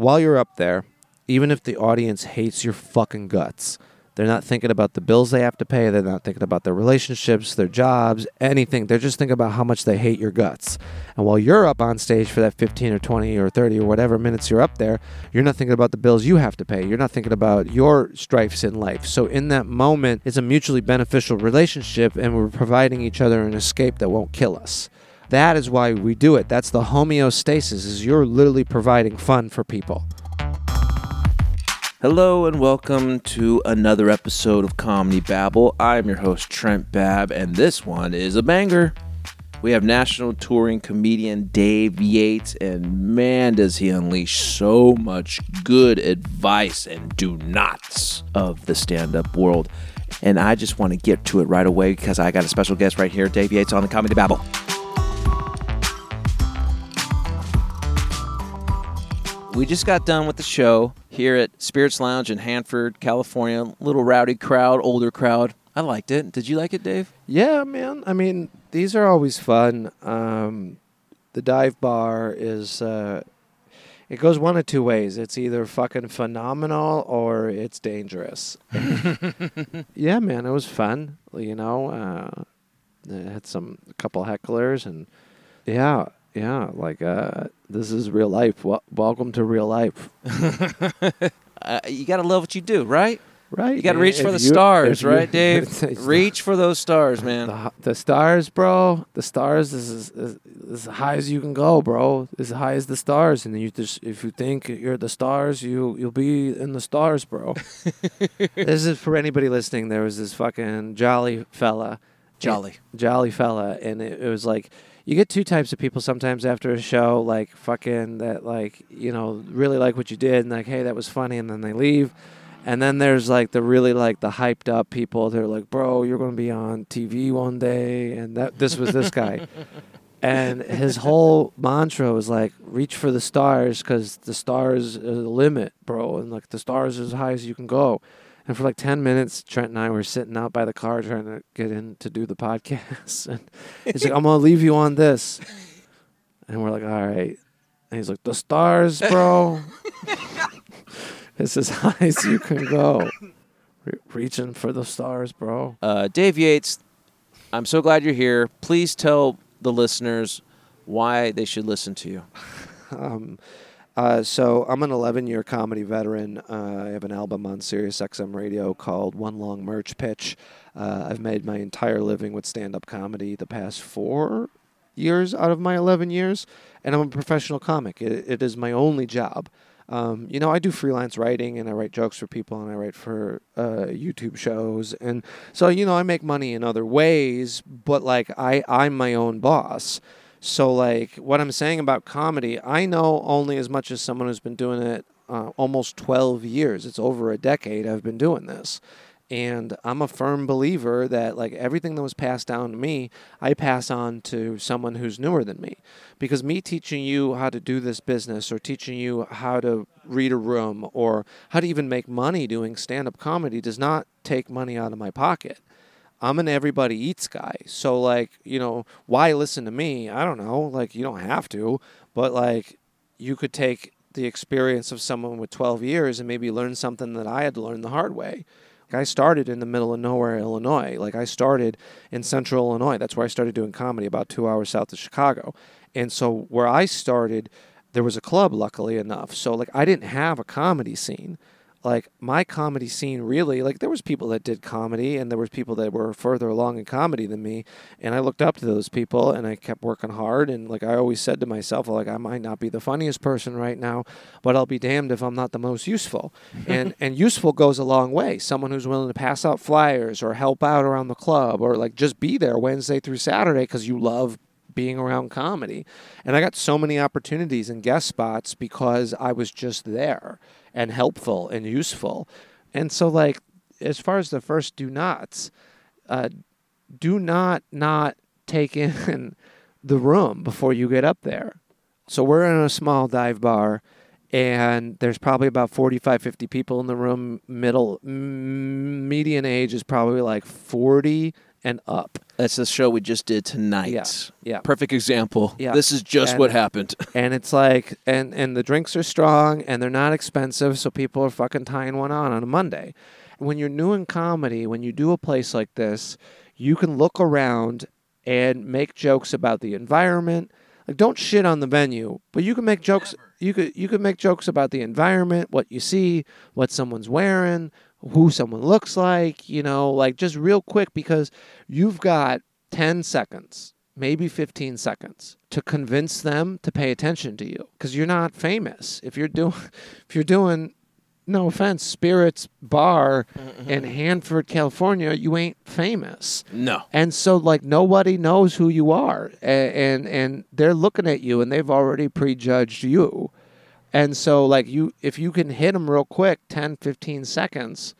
while you're up there, even if the audience hates your fucking guts, they're not thinking about the bills they have to pay. They're not thinking about their relationships, their jobs, anything. They're just thinking about how much they hate your guts. And while you're up on stage for that 15 or 20 or 30 or whatever minutes you're up there, you're not thinking about the bills you have to pay. You're not thinking about your strifes in life. So in that moment, it's a mutually beneficial relationship, and we're providing each other an escape that won't kill us. That is why we do it. That's the homeostasis. Is you're literally providing fun for people. Hello and welcome to another episode of Comedy Babble. I'm your host Trent Babb, and this one is a banger. We have national touring comedian Dave Yates, and man, does he unleash so much good advice and do nots of the stand up world. And I just want to get to it right away because I got a special guest right here, Dave Yates on the Comedy Babble. We just got done with the show here at Spirits Lounge in Hanford, California. Little rowdy crowd, older crowd. I liked it. Did you like it, Dave? Yeah, man. I mean, these are always fun. Um, the dive bar is. Uh, it goes one of two ways. It's either fucking phenomenal or it's dangerous. yeah, man, it was fun. You know, uh, I had some a couple hecklers and yeah, yeah, like uh, this is real life. Wel- welcome to real life, Uh, you got to love what you do, right? right? You got to reach for the stars, right, Dave? Reach for those stars, man. The, the stars, bro. The stars is, is, is as high as you can go, bro. As high as the stars, and you just if you think you're the stars, you you'll be in the stars, bro. this is for anybody listening. There was this fucking jolly fella, Jolly. jolly fella, and it, it was like you get two types of people sometimes after a show, like fucking that, like you know, really like what you did, and like, hey, that was funny, and then they leave. And then there's like the really like the hyped up people. They're like, bro, you're gonna be on TV one day, and that this was this guy. And his whole mantra was like, reach for the stars, because the stars are the limit, bro. And like the stars are as high as you can go. And for like 10 minutes, Trent and I were sitting out by the car trying to get in to do the podcast. And he's like, I'm going to leave you on this. And we're like, all right. And he's like, the stars, bro. it's as high as you can go. Re- reaching for the stars, bro. Uh, Dave Yates, I'm so glad you're here. Please tell the listeners why they should listen to you. Um, uh, so I'm an 11 year comedy veteran. Uh, I have an album on Sirius XM radio called One Long Merch Pitch. Uh, I've made my entire living with stand up comedy the past four years out of my 11 years, and I'm a professional comic. It, it is my only job. Um, you know, I do freelance writing and I write jokes for people and I write for uh, YouTube shows. And so, you know, I make money in other ways, but like I, I'm my own boss. So, like, what I'm saying about comedy, I know only as much as someone who's been doing it uh, almost 12 years. It's over a decade I've been doing this. And I'm a firm believer that, like, everything that was passed down to me, I pass on to someone who's newer than me. Because me teaching you how to do this business or teaching you how to read a room or how to even make money doing stand up comedy does not take money out of my pocket. I'm an everybody eats guy. So like, you know, why listen to me? I don't know. Like you don't have to, but like you could take the experience of someone with 12 years and maybe learn something that I had to learn the hard way. Like I started in the middle of nowhere, Illinois. Like I started in central Illinois. That's where I started doing comedy about 2 hours south of Chicago. And so where I started, there was a club luckily enough. So like I didn't have a comedy scene like my comedy scene really like there was people that did comedy and there was people that were further along in comedy than me. And i looked up to those people and i kept working hard. And like i always said to myself like i might not be the funniest person right now but i'll be damned if i'm not the most useful. And and useful goes a long way. Someone who's willing to pass out flyers or help out around the club or like just be there wednesday through saturday because you love being around comedy. And I got so many opportunities and guest spots because I was just there and helpful and useful. And so, like, as far as the first do nots, uh, do not not take in the room before you get up there. So we're in a small dive bar and there's probably about 45 50 people in the room middle median age is probably like 40 and up. That's the show we just did tonight. Yeah, yeah. Perfect example. Yeah. This is just And- what happened. and it's like and and the drinks are strong and they're not expensive so people are fucking tying one on on a monday when you're new in comedy when you do a place like this you can look around and make jokes about the environment like don't shit on the venue but you can make jokes you could you could make jokes about the environment what you see what someone's wearing who someone looks like you know like just real quick because you've got 10 seconds maybe 15 seconds to convince them to pay attention to you because you're not famous. If you're doing if you're doing no offense spirits bar in hanford california you ain't famous. No. and so like nobody knows who you are and, and and they're looking at you and they've already prejudged you and so like you if you can hit them real quick 10 15 seconds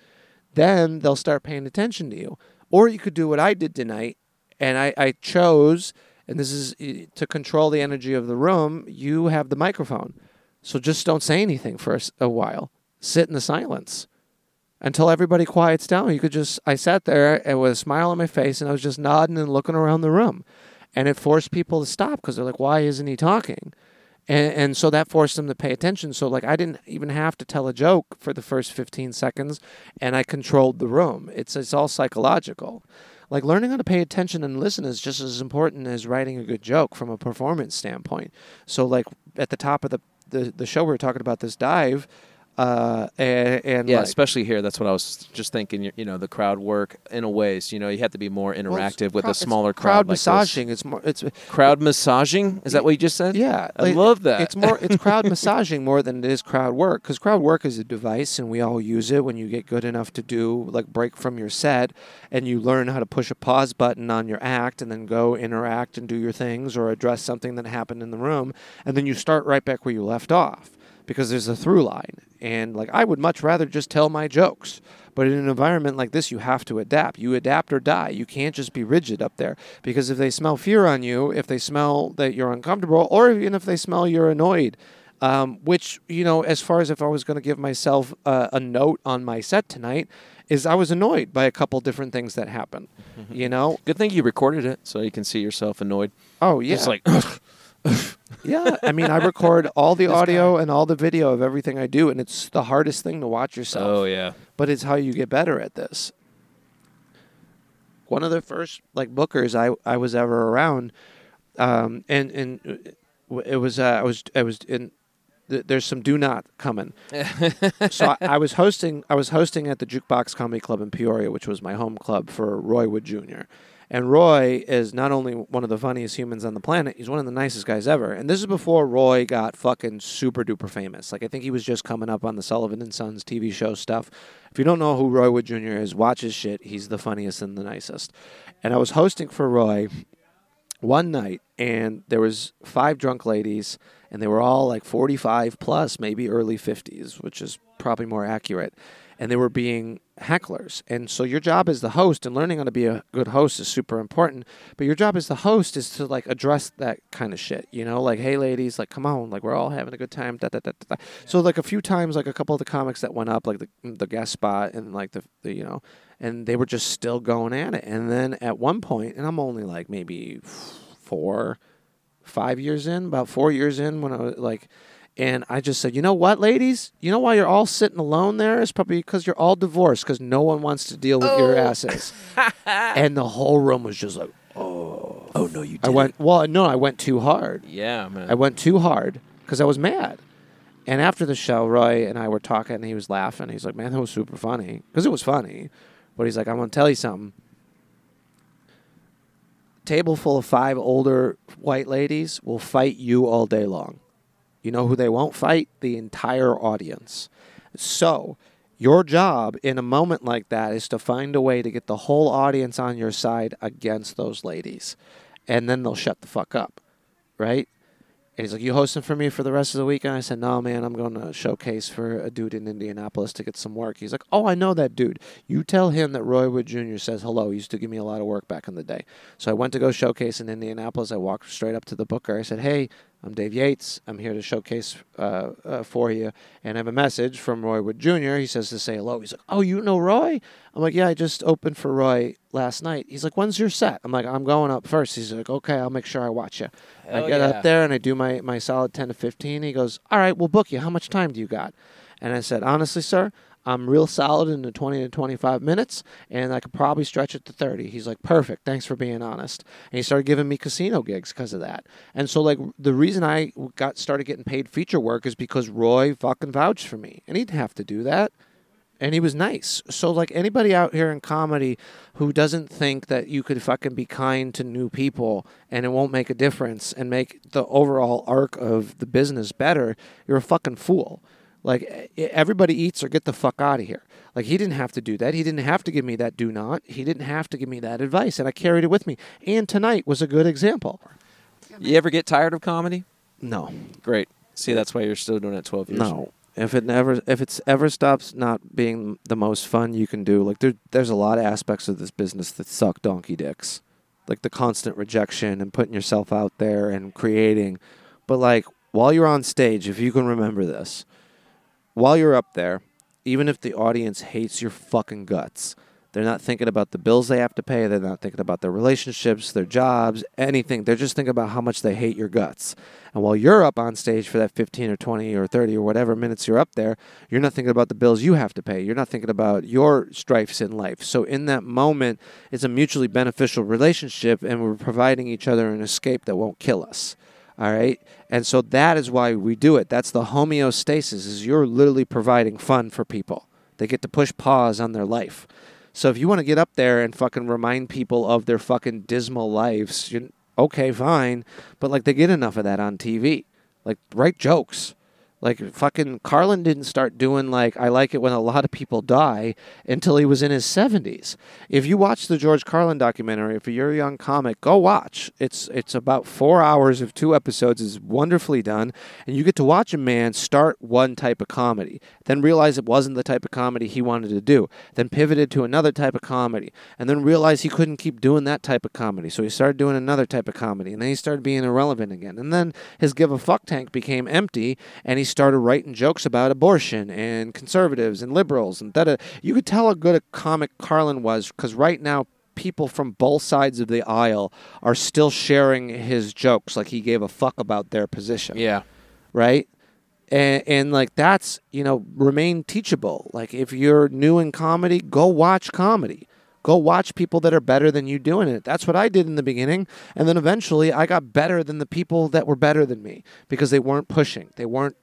then they'll start paying attention to you or you could do what i did tonight and i, I chose and this is eh, to control the energy of the room you have the microphone so just don't say anything for a while sit in the silence until everybody quiets down. You could just, I sat there and with a smile on my face and I was just nodding and looking around the room. And it forced people to stop because they're like, why isn't he talking? And, and so that forced them to pay attention. So, like, I didn't even have to tell a joke for the first 15 seconds and I controlled the room. It's, it's all psychological. Like, learning how to pay attention and listen is just as important as writing a good joke from a performance standpoint. So, like, at the top of the, the, the show, we were talking about this dive. Uh, and, and Yeah, like, especially here. That's what I was just thinking. You- know, the crowd work in a way. So, you know, you have to be more Well, interactive with crowd- a smaller crowd crowd. like this. massaging. It's more. It's Crowd massaging? Is that what you just said? yeah. I like, love that. It's more. It's crowd massaging more than it is crowd work because crowd work is a device and we all use it when you get good enough to do like break from your set and you learn how to push a pause button on your act and then go interact and do your things or address something that happened in the room and then you start right back where you left off because there's a through line and like I would much rather just tell my jokes. But in an environment like this, you have to adapt. You adapt or die. You can't just be rigid up there because if they smell fear on you, if they smell that you're uncomfortable, or even if they smell you're annoyed, um, which you know, as far as if I was going to give myself uh, a note on my set tonight, is I was annoyed by a couple different things that happened. You know? Good thing you recorded it so you can see yourself annoyed. Oh yeah. It's like, Yeah, I mean, I record all the audio and all the video of everything I do, and it's the hardest thing to watch yourself. oh, yeah. but it's how you get better at this. One of the first like bookers I I was ever around, um, and and uh, it was uh, I was I was in. th- There's some do not coming. so I, I was hosting. I was hosting at the Jukebox Comedy Club in Peoria, which was my home club for Roy Wood Jr. And Roy is not only one of the funniest humans on the planet, he's one of the nicest guys ever. And this is before Roy got fucking super duper famous. Like I think he was just coming up on the Sullivan and Sons TV show stuff. If you don't know who Roy Wood Jr. is, watch his shit. He's the funniest and the nicest. And I was hosting for Roy one night and there was five drunk ladies and they were all like 45 plus maybe early 50s which is probably more accurate and they were being hecklers. And so your job as the host and learning how to be a good host is super important but your job as the host is to like address that kind of shit you know? Like hey ladies like come on like we're all having a good time da, da, da, da, da. so like a few times like a couple of the comics that went up like the, the guest spot and like the, the you know and they were just still going at it. And then at one point and i'm only like maybe four, five years in, about four years in when I was like, and I just said, you know what, ladies, you know why you're all sitting alone there is probably because you're all divorced because no one wants to deal with your oh. asses, and the whole room was just like, Oh, Oh, no, you did. I went, well, no, I went too hard. Yeah, man. I went too hard because I was mad. And after the show, Roy and I were talking, and he was laughing. He's like, "Man, that was super funny," because it was funny. But he's like, I'm going to tell you something." Table full of five older white ladies will fight you all day long. You know who they won't fight? The entire audience. So, your job in a moment like that is to find a way to get the whole audience on your side against those ladies. And then they'll shut the fuck up, right? And he's like, You hosting for me for the rest of the weekend? I said, No, man, I'm going to showcase for a dude in Indianapolis to get some work. He's like, Oh, I know that dude. You tell him that Roy Wood Jr. says hello. He used to give me a lot of work back in the day. So I went to go showcase in Indianapolis. I walked straight up to the booker. I said, Hey, I'm Dave Yates. I'm here to showcase uh, uh, for you. And I have a message from Roy Wood Jr. He says to say hello. He's like, Oh, you know Roy? I'm like, Yeah, I just opened for Roy last night. He's like, When's your set? I'm like, I'm going up first. He's like, Okay, I'll make sure I watch you. I get yeah. up there and I do my, my solid 10 to 15. He goes, All right, we'll book you. How much time do you got? And I said, Honestly, sir, I'm real solid in the 20 to 25 minutes, and I could probably stretch it to 30. He's like, perfect. Thanks for being honest. And he started giving me casino gigs because of that. And so, like, the reason I got started getting paid feature work is because Roy fucking vouched for me, and he didn't have to do that. And he was nice. So, like, anybody out here in comedy who doesn't think that you could fucking be kind to new people and it won't make a difference and make the overall arc of the business better, you're a fucking fool. Like everybody eats or get the fuck out of here. Like he didn't have to do that. He didn't have to give me that do not. He didn't have to give me that advice, and I carried it with me. And tonight was a good example. You ever get tired of comedy? No, Great. See, that's why you're still doing it 12 years. no. If it never, if it's ever stops not being the most fun you can do, like there, there's a lot of aspects of this business that suck donkey dicks, like the constant rejection and putting yourself out there and creating. But like while you're on stage, if you can remember this, while you're up there, even if the audience hates your fucking guts, they're not thinking about the bills they have to pay. They're not thinking about their relationships, their jobs, anything. They're just thinking about how much they hate your guts. And while you're up on stage for that 15 or 20 or 30 or whatever minutes you're up there, you're not thinking about the bills you have to pay. You're not thinking about your strifes in life. So in that moment, it's a mutually beneficial relationship, and we're providing each other an escape that won't kill us. All right. And so that is why we do it. That's the homeostasis is you're literally providing fun for people. They get to push pause on their life. So if you want to get up there and fucking remind people of their fucking dismal lives, okay, fine. But like they get enough of that on TV. Like write jokes. Like fucking Carlin didn't start doing like I like it when a lot of people die until he was in his 70s. If you watch the George Carlin documentary, if you're a young comic, go watch. It's it's about 4 hours of two episodes is wonderfully done and you get to watch a man start one type of comedy, then realize it wasn't the type of comedy he wanted to do, then pivoted to another type of comedy, and then realized he couldn't keep doing that type of comedy. So he started doing another type of comedy and then he started being irrelevant again. And then his give a fuck tank became empty and he started writing jokes about abortion and conservatives and liberals and that. You could tell how good a comic Carlin was because right now people from both sides of the aisle are still sharing his jokes like he gave a fuck about their position Yeah. right? And, and like that's you know remain teachable. Like if you're new in comedy, go watch comedy. Go watch people that are better than you doing it. That's what I did in the beginning, and then eventually I got better than the people that were better than me because they weren't pushing. They weren't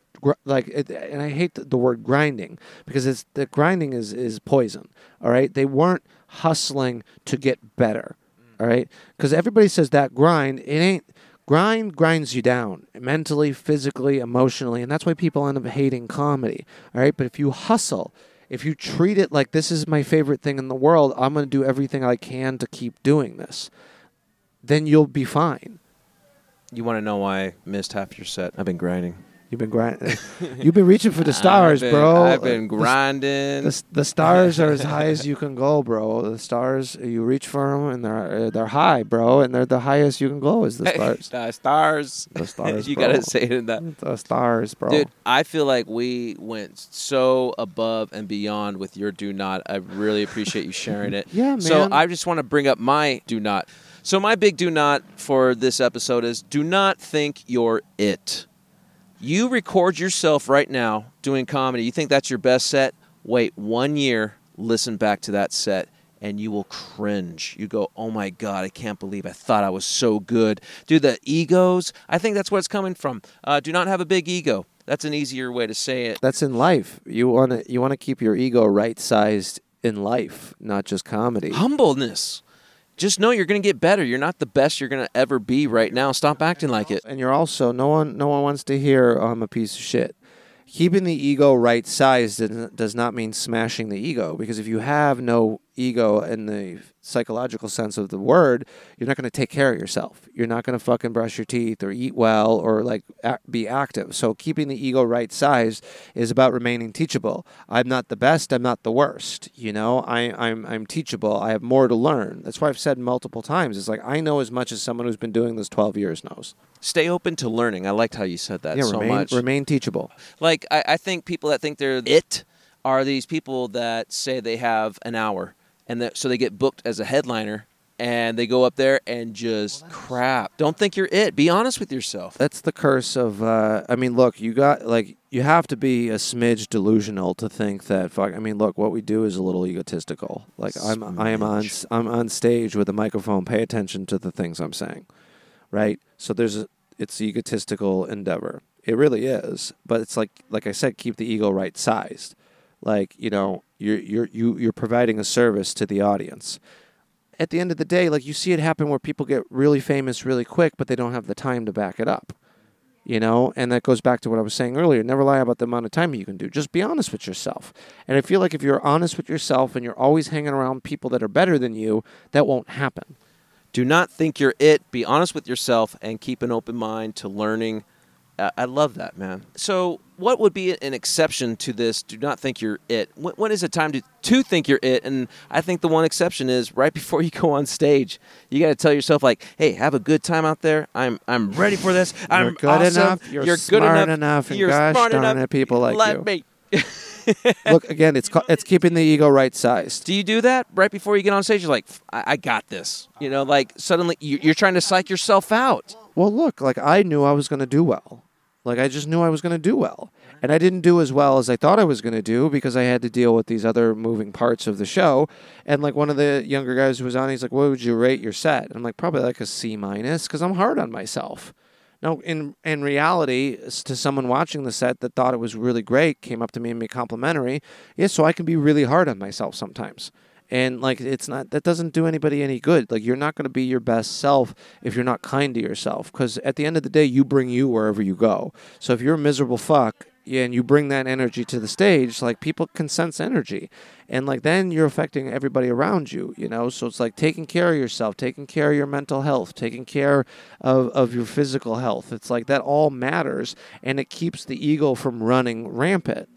like, it, and I hate the, the word grinding because it's the grinding is is poison. All right, they weren't hustling to get better. Mm. All right, because everybody says that grind. It ain't grind grinds you down mentally, physically, emotionally, and that's why people end up hating comedy. All right, but if you hustle, if you treat it like this is my favorite thing in the world, I'm going to do everything I can to keep doing this, then you'll be fine. You want to know why I missed half your set? I've been grinding. You've been grinding. Uh, you've been reaching for the stars, I've been- bro. I've uh, been The- grinding. The, the stars are as high as you can go, bro. The stars, you reach for them, and they're uh, they're high, bro, and they're the highest you can go is the stars. the stars. The stars, you bro. gotta say it in that. The stars, bro. Dude, I feel like we went so above and beyond with your do not. I really appreciate you sharing it. Yeah, man. So I just want to bring up my do not. So my big do not for this episode is do not think you're it. You record yourself right now doing comedy. You think that's your best set? Wait one year, listen back to that set, and you will cringe. You go, oh my God, I can't believe I thought I was so good. Dude, the egos, I think that's where it's coming from. Uh, do not have a big ego. That's an easier way to say it. That's in life. You want to you want to keep your ego right sized in life, not just comedy. Humbleness. Just know you're going to get better. You're not the best you're going to ever be right now. Stop acting like it. And you're also no one no one wants to hear I'm a piece of shit. Keeping the ego right sized does not mean smashing the ego because if you have no ego in the psychological sense of the word, you're not going to take care of yourself. You're not going to fucking brush your teeth or eat well or like be active. So keeping the ego right sized is about remaining teachable. I'm not the best. I'm not the worst. You know, I, I'm I'm teachable. I have more to learn. That's why I've said multiple times. It's like I know as much as someone who's been doing this 12 years knows. Stay open to learning. I liked how you said that yeah, so remain much. remain teachable. Like I, I think people that think they're it are these people that say they have an hour, and that so they get booked as a headliner, and they go up there and just crap. Don't think you're it. Be honest with yourself. That's the curse of. Uh, I mean, look, you got like you have to be a smidge delusional to think that. Fuck. I mean, look, what we do is a little egotistical. Like I'm, I am on, I'm on stage with a microphone. Pay attention to the things I'm saying, right? So there's a, it's egotistical endeavor. It really is, but it's like, like I said, keep the ego right sized. Like you know, you're you're you you're providing a service to the audience at the end of the day, like you see it happen where people get really famous really quick, but they don't have the time to back it up. You know, and that goes back to what I was saying earlier. Never lie about the amount of time you can do. Just be honest with yourself. And I feel like if you're honest with yourself and you're always hanging around people that are better than you, that won't happen. Do not think you're it. Be honest with yourself and keep an open mind to learning. I love that, man. So, what would be an exception to this? Do not think you're it. When, when is it time to, to think you're it? And I think the one exception is right before you go on stage. You got to tell yourself like, "Hey, have a good time out there. I'm I'm ready for this. I'm You're good awesome. enough. You're good smart enough. enough, and you're gosh smart darn enough. it, people like Let you." me." Look again, it's ca- it's keeping the ego right sized. Do you do that right before you get on stage? You're like, I, I got this. You know, like suddenly you- you're trying to psych yourself out. Well, look, like I knew I was going to do well. Like I just knew I was going to do well. And I didn't do as well as I thought I was going to do because I had to deal with these other moving parts of the show. And like one of the younger guys who was on, he's like, "What would you rate your set?" I'm like, "Probably like a C minus because I'm hard on myself." Now, in in reality, to someone watching the set that thought it was really great, came up to me and made complimentary. Yeah, so I can be really hard on myself sometimes. And like it's not that doesn't do anybody any good. Like you're not going to be your best self if you're not kind to yourself cuz at the end of the day you bring you wherever you go. So if you're a miserable fuck and you bring that energy to the stage, like people can sense energy. And like then you're affecting everybody around you, you know? So it's like taking care of yourself, taking care of your mental health, taking care of, of your physical health. It's like that all matters and it keeps the ego from running rampant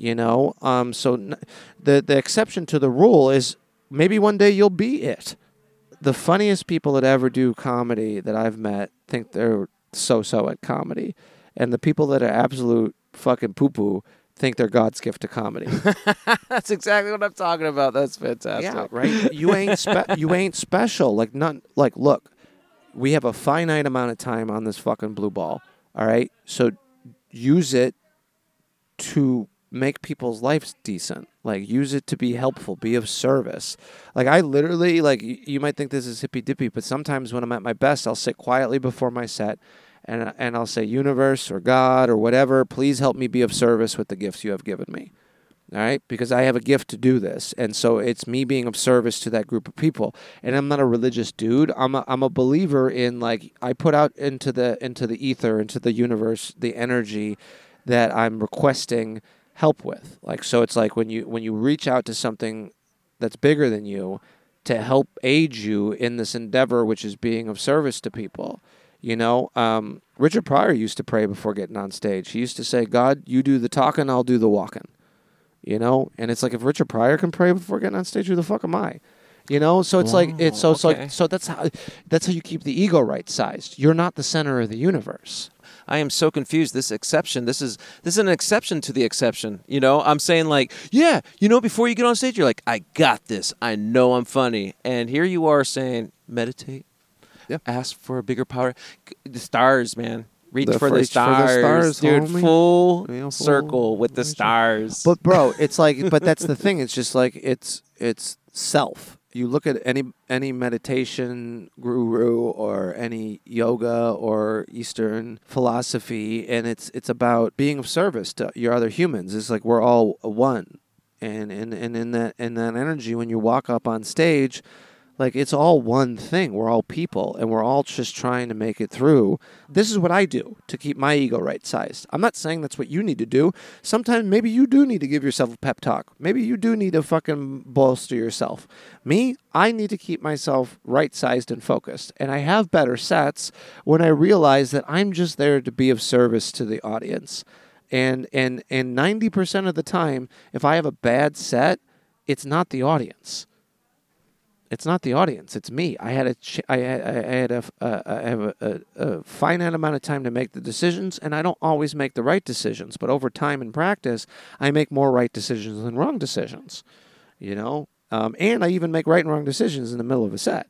you know? Um so n- the the exception to the rule is maybe one day you'll be it. The funniest people that ever do comedy that i've met think they're so so at comedy. And the people that are absolute fucking poo poo think they're god's gift to comedy. That's exactly what I'm talking about. That's fantastic. yeah right? You ain't spe- you ain't special. Like none like look we have a finite amount of time on this fucking blue ball all right? So use it to make people's lives decent. Like use it to be helpful be of service. Like i literally like you might think this is hippy dippy but sometimes when i'm at my best i'll sit quietly before my set and uh, and i'll say universe or god or whatever please help me be of service with the gifts you have given me. All right because i have a gift to do this and so it's me being of service to that group of people. And i'm not a religious dude. I'm a, I'm a believer in like i put out into the into the ether into the universe the energy that i'm requesting help with. Like so it's like when you when you reach out to something that's bigger than you to help aid you in this endeavor which is being of service to people you know? Um, richard pryor used to pray before getting on stage. He used to say god you do the talking i'll do the walking you know? And it's like if richard pryor can pray before getting on stage who the fuck am i? You know? So it's like it's so it's okay. like so that's how that's how you keep the ego right sized you're not the center of the universe I am so confused. This exception, this is this is an exception to the exception. You know, I'm saying like, yeah, you know, before you get on stage, you're like, I got this. I know I'm funny. And here you are saying, meditate, Yeah. ask for a bigger power. The stars, man. Reach The for the reach for the stars, stars, dude. homie. Full know, full circle with the stars. But bro, it's like, but that's the thing. It's just like it's it's self. You look at any any meditation guru or any yoga or Eastern philosophy, and it's it's about being of service to your other humans. It's like we're all one, and and and in that in that energy, when you walk up on stage, Like it's all one thing. We're all people and we're all just trying to make it through. This is what I do to keep my ego right sized. I'm not saying that's what you need to do. Sometimes maybe you do need to give yourself a pep talk. Maybe you do need to fucking bolster yourself. Me, I need to keep myself right sized and focused. And I have better sets when I realize that I'm just there to be of service to the audience. And and and 90% of the time, if I have a bad set, it's not the audience it's not the audience. It's me. I had a had, I had a, I have a, a, a, finite amount of time to make the decisions, and I don't always make the right decisions. But over time and practice, I make more right decisions than wrong decisions. You know, um, and I even make right and wrong decisions in the middle of a set.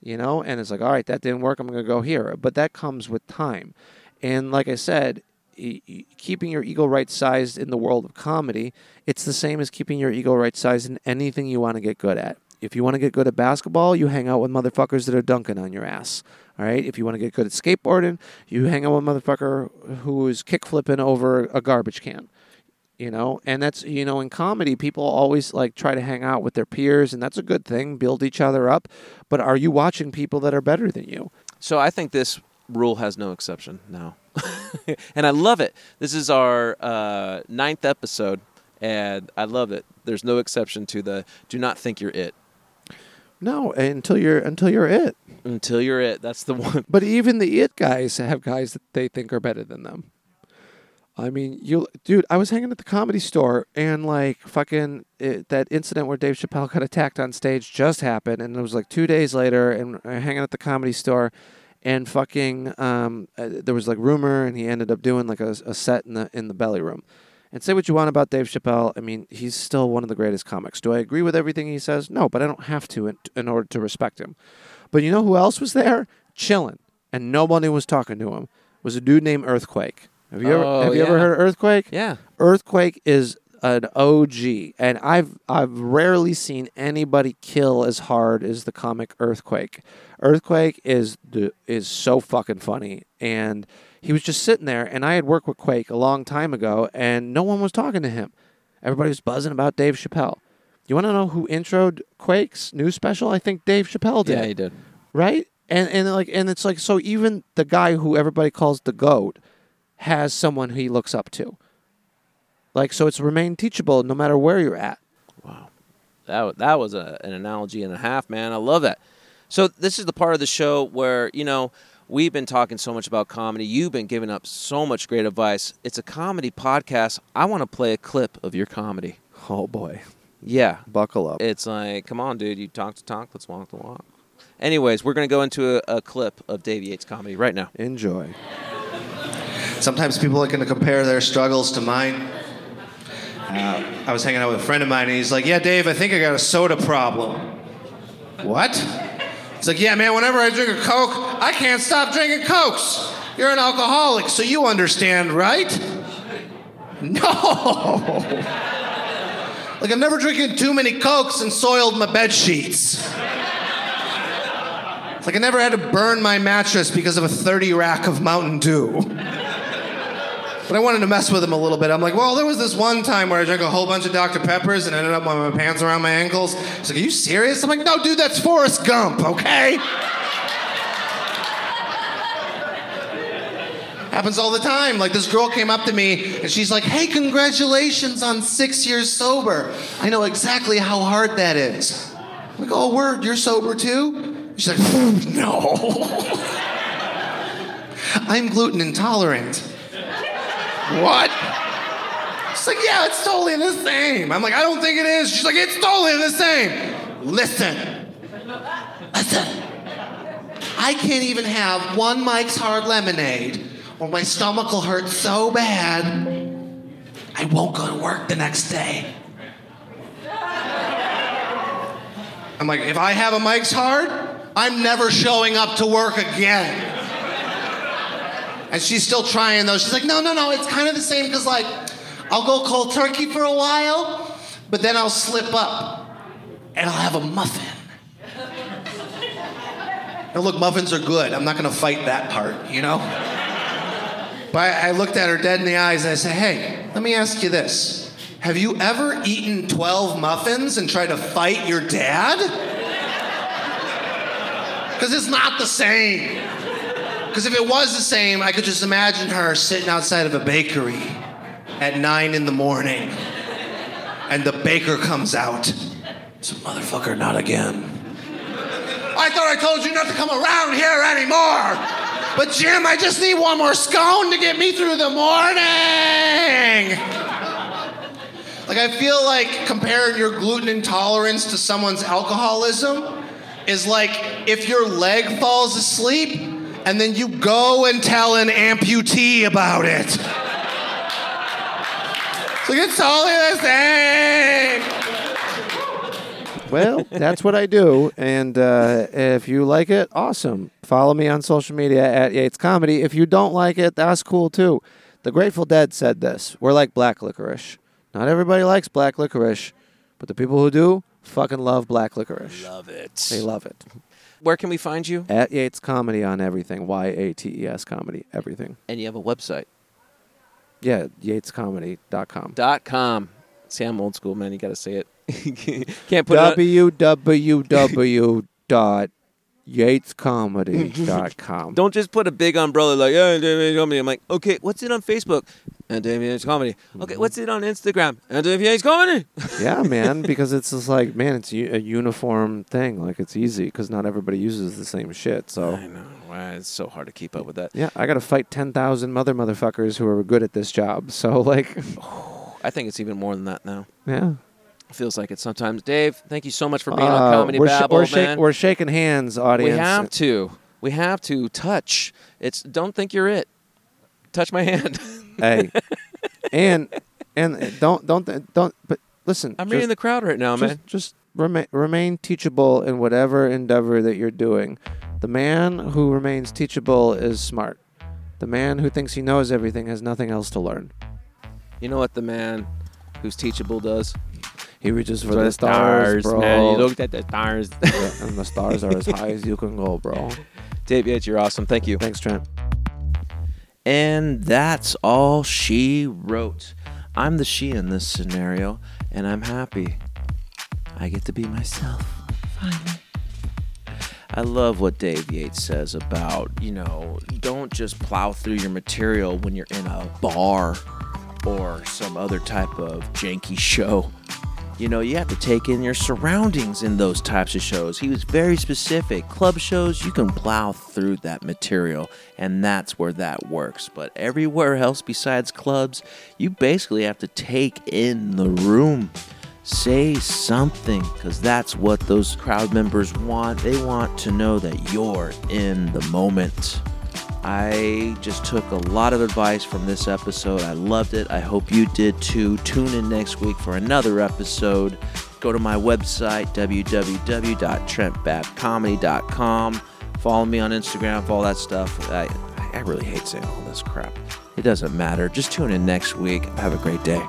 You know, and it's like, all right, that didn't work. I'm going to go here. But that comes with time. And like I said, keeping your ego right sized in the world of comedy, it's the same as keeping your ego right sized in anything you want to get good at if you want to get good at basketball, you hang out with motherfuckers that are dunking on your ass. All right. If you want to get good at skateboarding, you hang out with a motherfucker who is kick flipping over a garbage can. You know, and that's you know, in comedy, people always like try to hang out with their peers, and that's a good thing, build each other up. But are you watching people that are better than you? So I think this rule has no exception now, and I love it. This is our uh, ninth episode, and I love it. There's no exception to the do not think you're it. No, until you're until you're it. Until you're it. That's the one. But even the it guys have guys that they think are better than them. I mean, you, dude. I was hanging at the comedy store, and like fucking it, that incident where Dave Chappelle got attacked on stage just happened, and it was like two days later, and hanging at the comedy store, and fucking um, uh, there was like rumor, and he ended up doing like a, a set in the in the belly room. And say what you want about Dave Chappelle. I mean, he's still one of the greatest comics. Do I agree with everything he says? No, but I don't have to in, in order to respect him. But you know who else was there? Chilling. And nobody was talking to him. Was a dude named Earthquake. Have you ever Oh, have you ever heard of Earthquake? Yeah. Earthquake is an OG, and I've I've rarely seen anybody kill as hard as the comic Earthquake. Earthquake is the is so fucking funny, and he was just sitting there. And I had worked with Quake a long time ago, and no one was talking to him. Everybody was buzzing about Dave Chappelle. You want to know who introed Quake's new special? I think Dave Chappelle did Yeah, he did. right? And and like and it's like so even the guy who everybody calls the goat has someone he looks up to. Like so, it's remain teachable no matter where you're at. Wow. That, that was a, an analogy and a half, man. I love that. So, this is the part of the show where, you know, we've been talking so much about comedy. You've been giving up so much great advice. It's a comedy podcast. I want to play a clip of your comedy. Oh boy, Yeah. buckle up. It's like, come on, dude. You talk to talk. Let's walk the walk. Anyways, we're going to go into a, a clip of Dave Yates' comedy right now. Enjoy. Sometimes people are going to compare their struggles to mine. Uh, I was hanging out with a friend of mine, and he's like, "Yeah, Dave, I think I got a soda problem." What? He's like, "Yeah, man. Whenever I drink a Coke, I can't stop drinking Cokes. You're an alcoholic, so you understand, right?" No. like I'm never drinking too many Cokes and soiled my bed sheets. It's like I never had to burn my mattress because of a 30 rack of Mountain Dew. But I wanted to mess with him a little bit. I'm like, well, there was this one time where I drank a whole bunch of Dr. Peppers and ended up with my pants around my ankles. He's like, are you serious? I'm like, no, dude, that's Forrest Gump, okay? Happens all the time. Like this girl came up to me and she's like, hey, congratulations on six years sober. I know exactly how hard that is. I'm like, oh, word, you're sober too? She's like, no. I'm gluten intolerant. What? She's like, yeah, it's totally the same. I'm like, I don't think it is. She's like, it's totally the same. Listen. Listen. I can't even have one Mike's Hard Lemonade or my stomach will hurt so bad I won't go to work the next day. I'm like, if I have a Mike's Hard, I'm never showing up to work again. And she's still trying though. She's like, no, no, no, it's kind of the same because like I'll go cold turkey for a while, but then I'll slip up and I'll have a muffin. Now look, muffins are good. I'm not gonna fight that part, you know? But I, looked at her dead in the eyes and I said, hey, let me ask you this. Have you ever eaten 12 muffins and tried to fight your dad? Because it's not the same. Because if it was the same, I could just imagine her sitting outside of a bakery at nine in the morning, and the baker comes out. Some motherfucker, not again. I thought I told you not to come around here anymore. But Jim, I just need one more scone to get me through the morning. Like I feel like comparing your gluten intolerance to someone's alcoholism is like if your leg falls asleep and then you go and tell an amputee about it. Like it's totally the same. Well, that's what I do. And uh, if you like it, awesome. Follow me on social media at Yates Comedy. If you don't like it, that's cool too. The Grateful Dead said this We're like black licorice. Not everybody likes black licorice, but the people who do fucking love black licorice. Love it. They love it. Where can we find you? At Yates Comedy on everything. Y A T E S Comedy, everything. And you have a website. Yeah, yatescomedy.com. Dot com. See, I'm old school, man. You got to say it. Can't put it. on- www dot yatescomedy.com. Don't just put a big umbrella like, yeah, David Comedy. I'm like, okay, what's it on Facebook? And David Yates Comedy. Okay, what's it on Instagram? And David Yates Comedy. yeah, man, because it's just like, man, it's u- a uniform thing. Like, it's easy because not everybody uses the same shit. So, I know. Wow, it's so hard to keep up with that. yeah, I got to fight 10,000 mother motherfuckers who are good at this job. So, like, I think it's even more than that now. yeah. Feels like it sometimes. Dave, thank you so much for being on Uh, Comedy we're, sh- Babble, we're, shak- man. we're shaking hands, audience. we have to. We have to touch. It's don't think you're it. Touch my hand. hey, and and don't don't don't. But listen, I'm just- reading the crowd right now, man. just, just remain remain teachable in whatever endeavor that you're doing. The man who remains teachable is smart. The man who thinks he knows everything has nothing else to learn. You know what the man who's teachable does? He reaches for the, stars, bro. man. You looked at the stars. Yeah, and the stars are as high as you can go, bro. Dave Yates, you're awesome. Thank you. Thanks, Trent. And that's all she wrote. I'm the she in this scenario, and I'm happy. I get to be myself. Finally. I love what Dave Yates says about, you know, don't just plow through your material when you're in a bar or some other type of janky show. You know, you have to take in your surroundings in those types of shows. He was very specific. Club shows, you can plow through that material, and that's where that works. But everywhere else besides clubs, you basically have to take in the room. Say something, because that's what those crowd members want. They want to know that you're in the moment. I just took a lot of advice from this episode. I loved it. I hope you did too. Tune in next week for another episode. Go to my website, www.trentbabcomedy.com. Follow me on Instagram, follow that stuff. I, I really hate saying all this crap. It doesn't matter. Just tune in next week. Have a great day.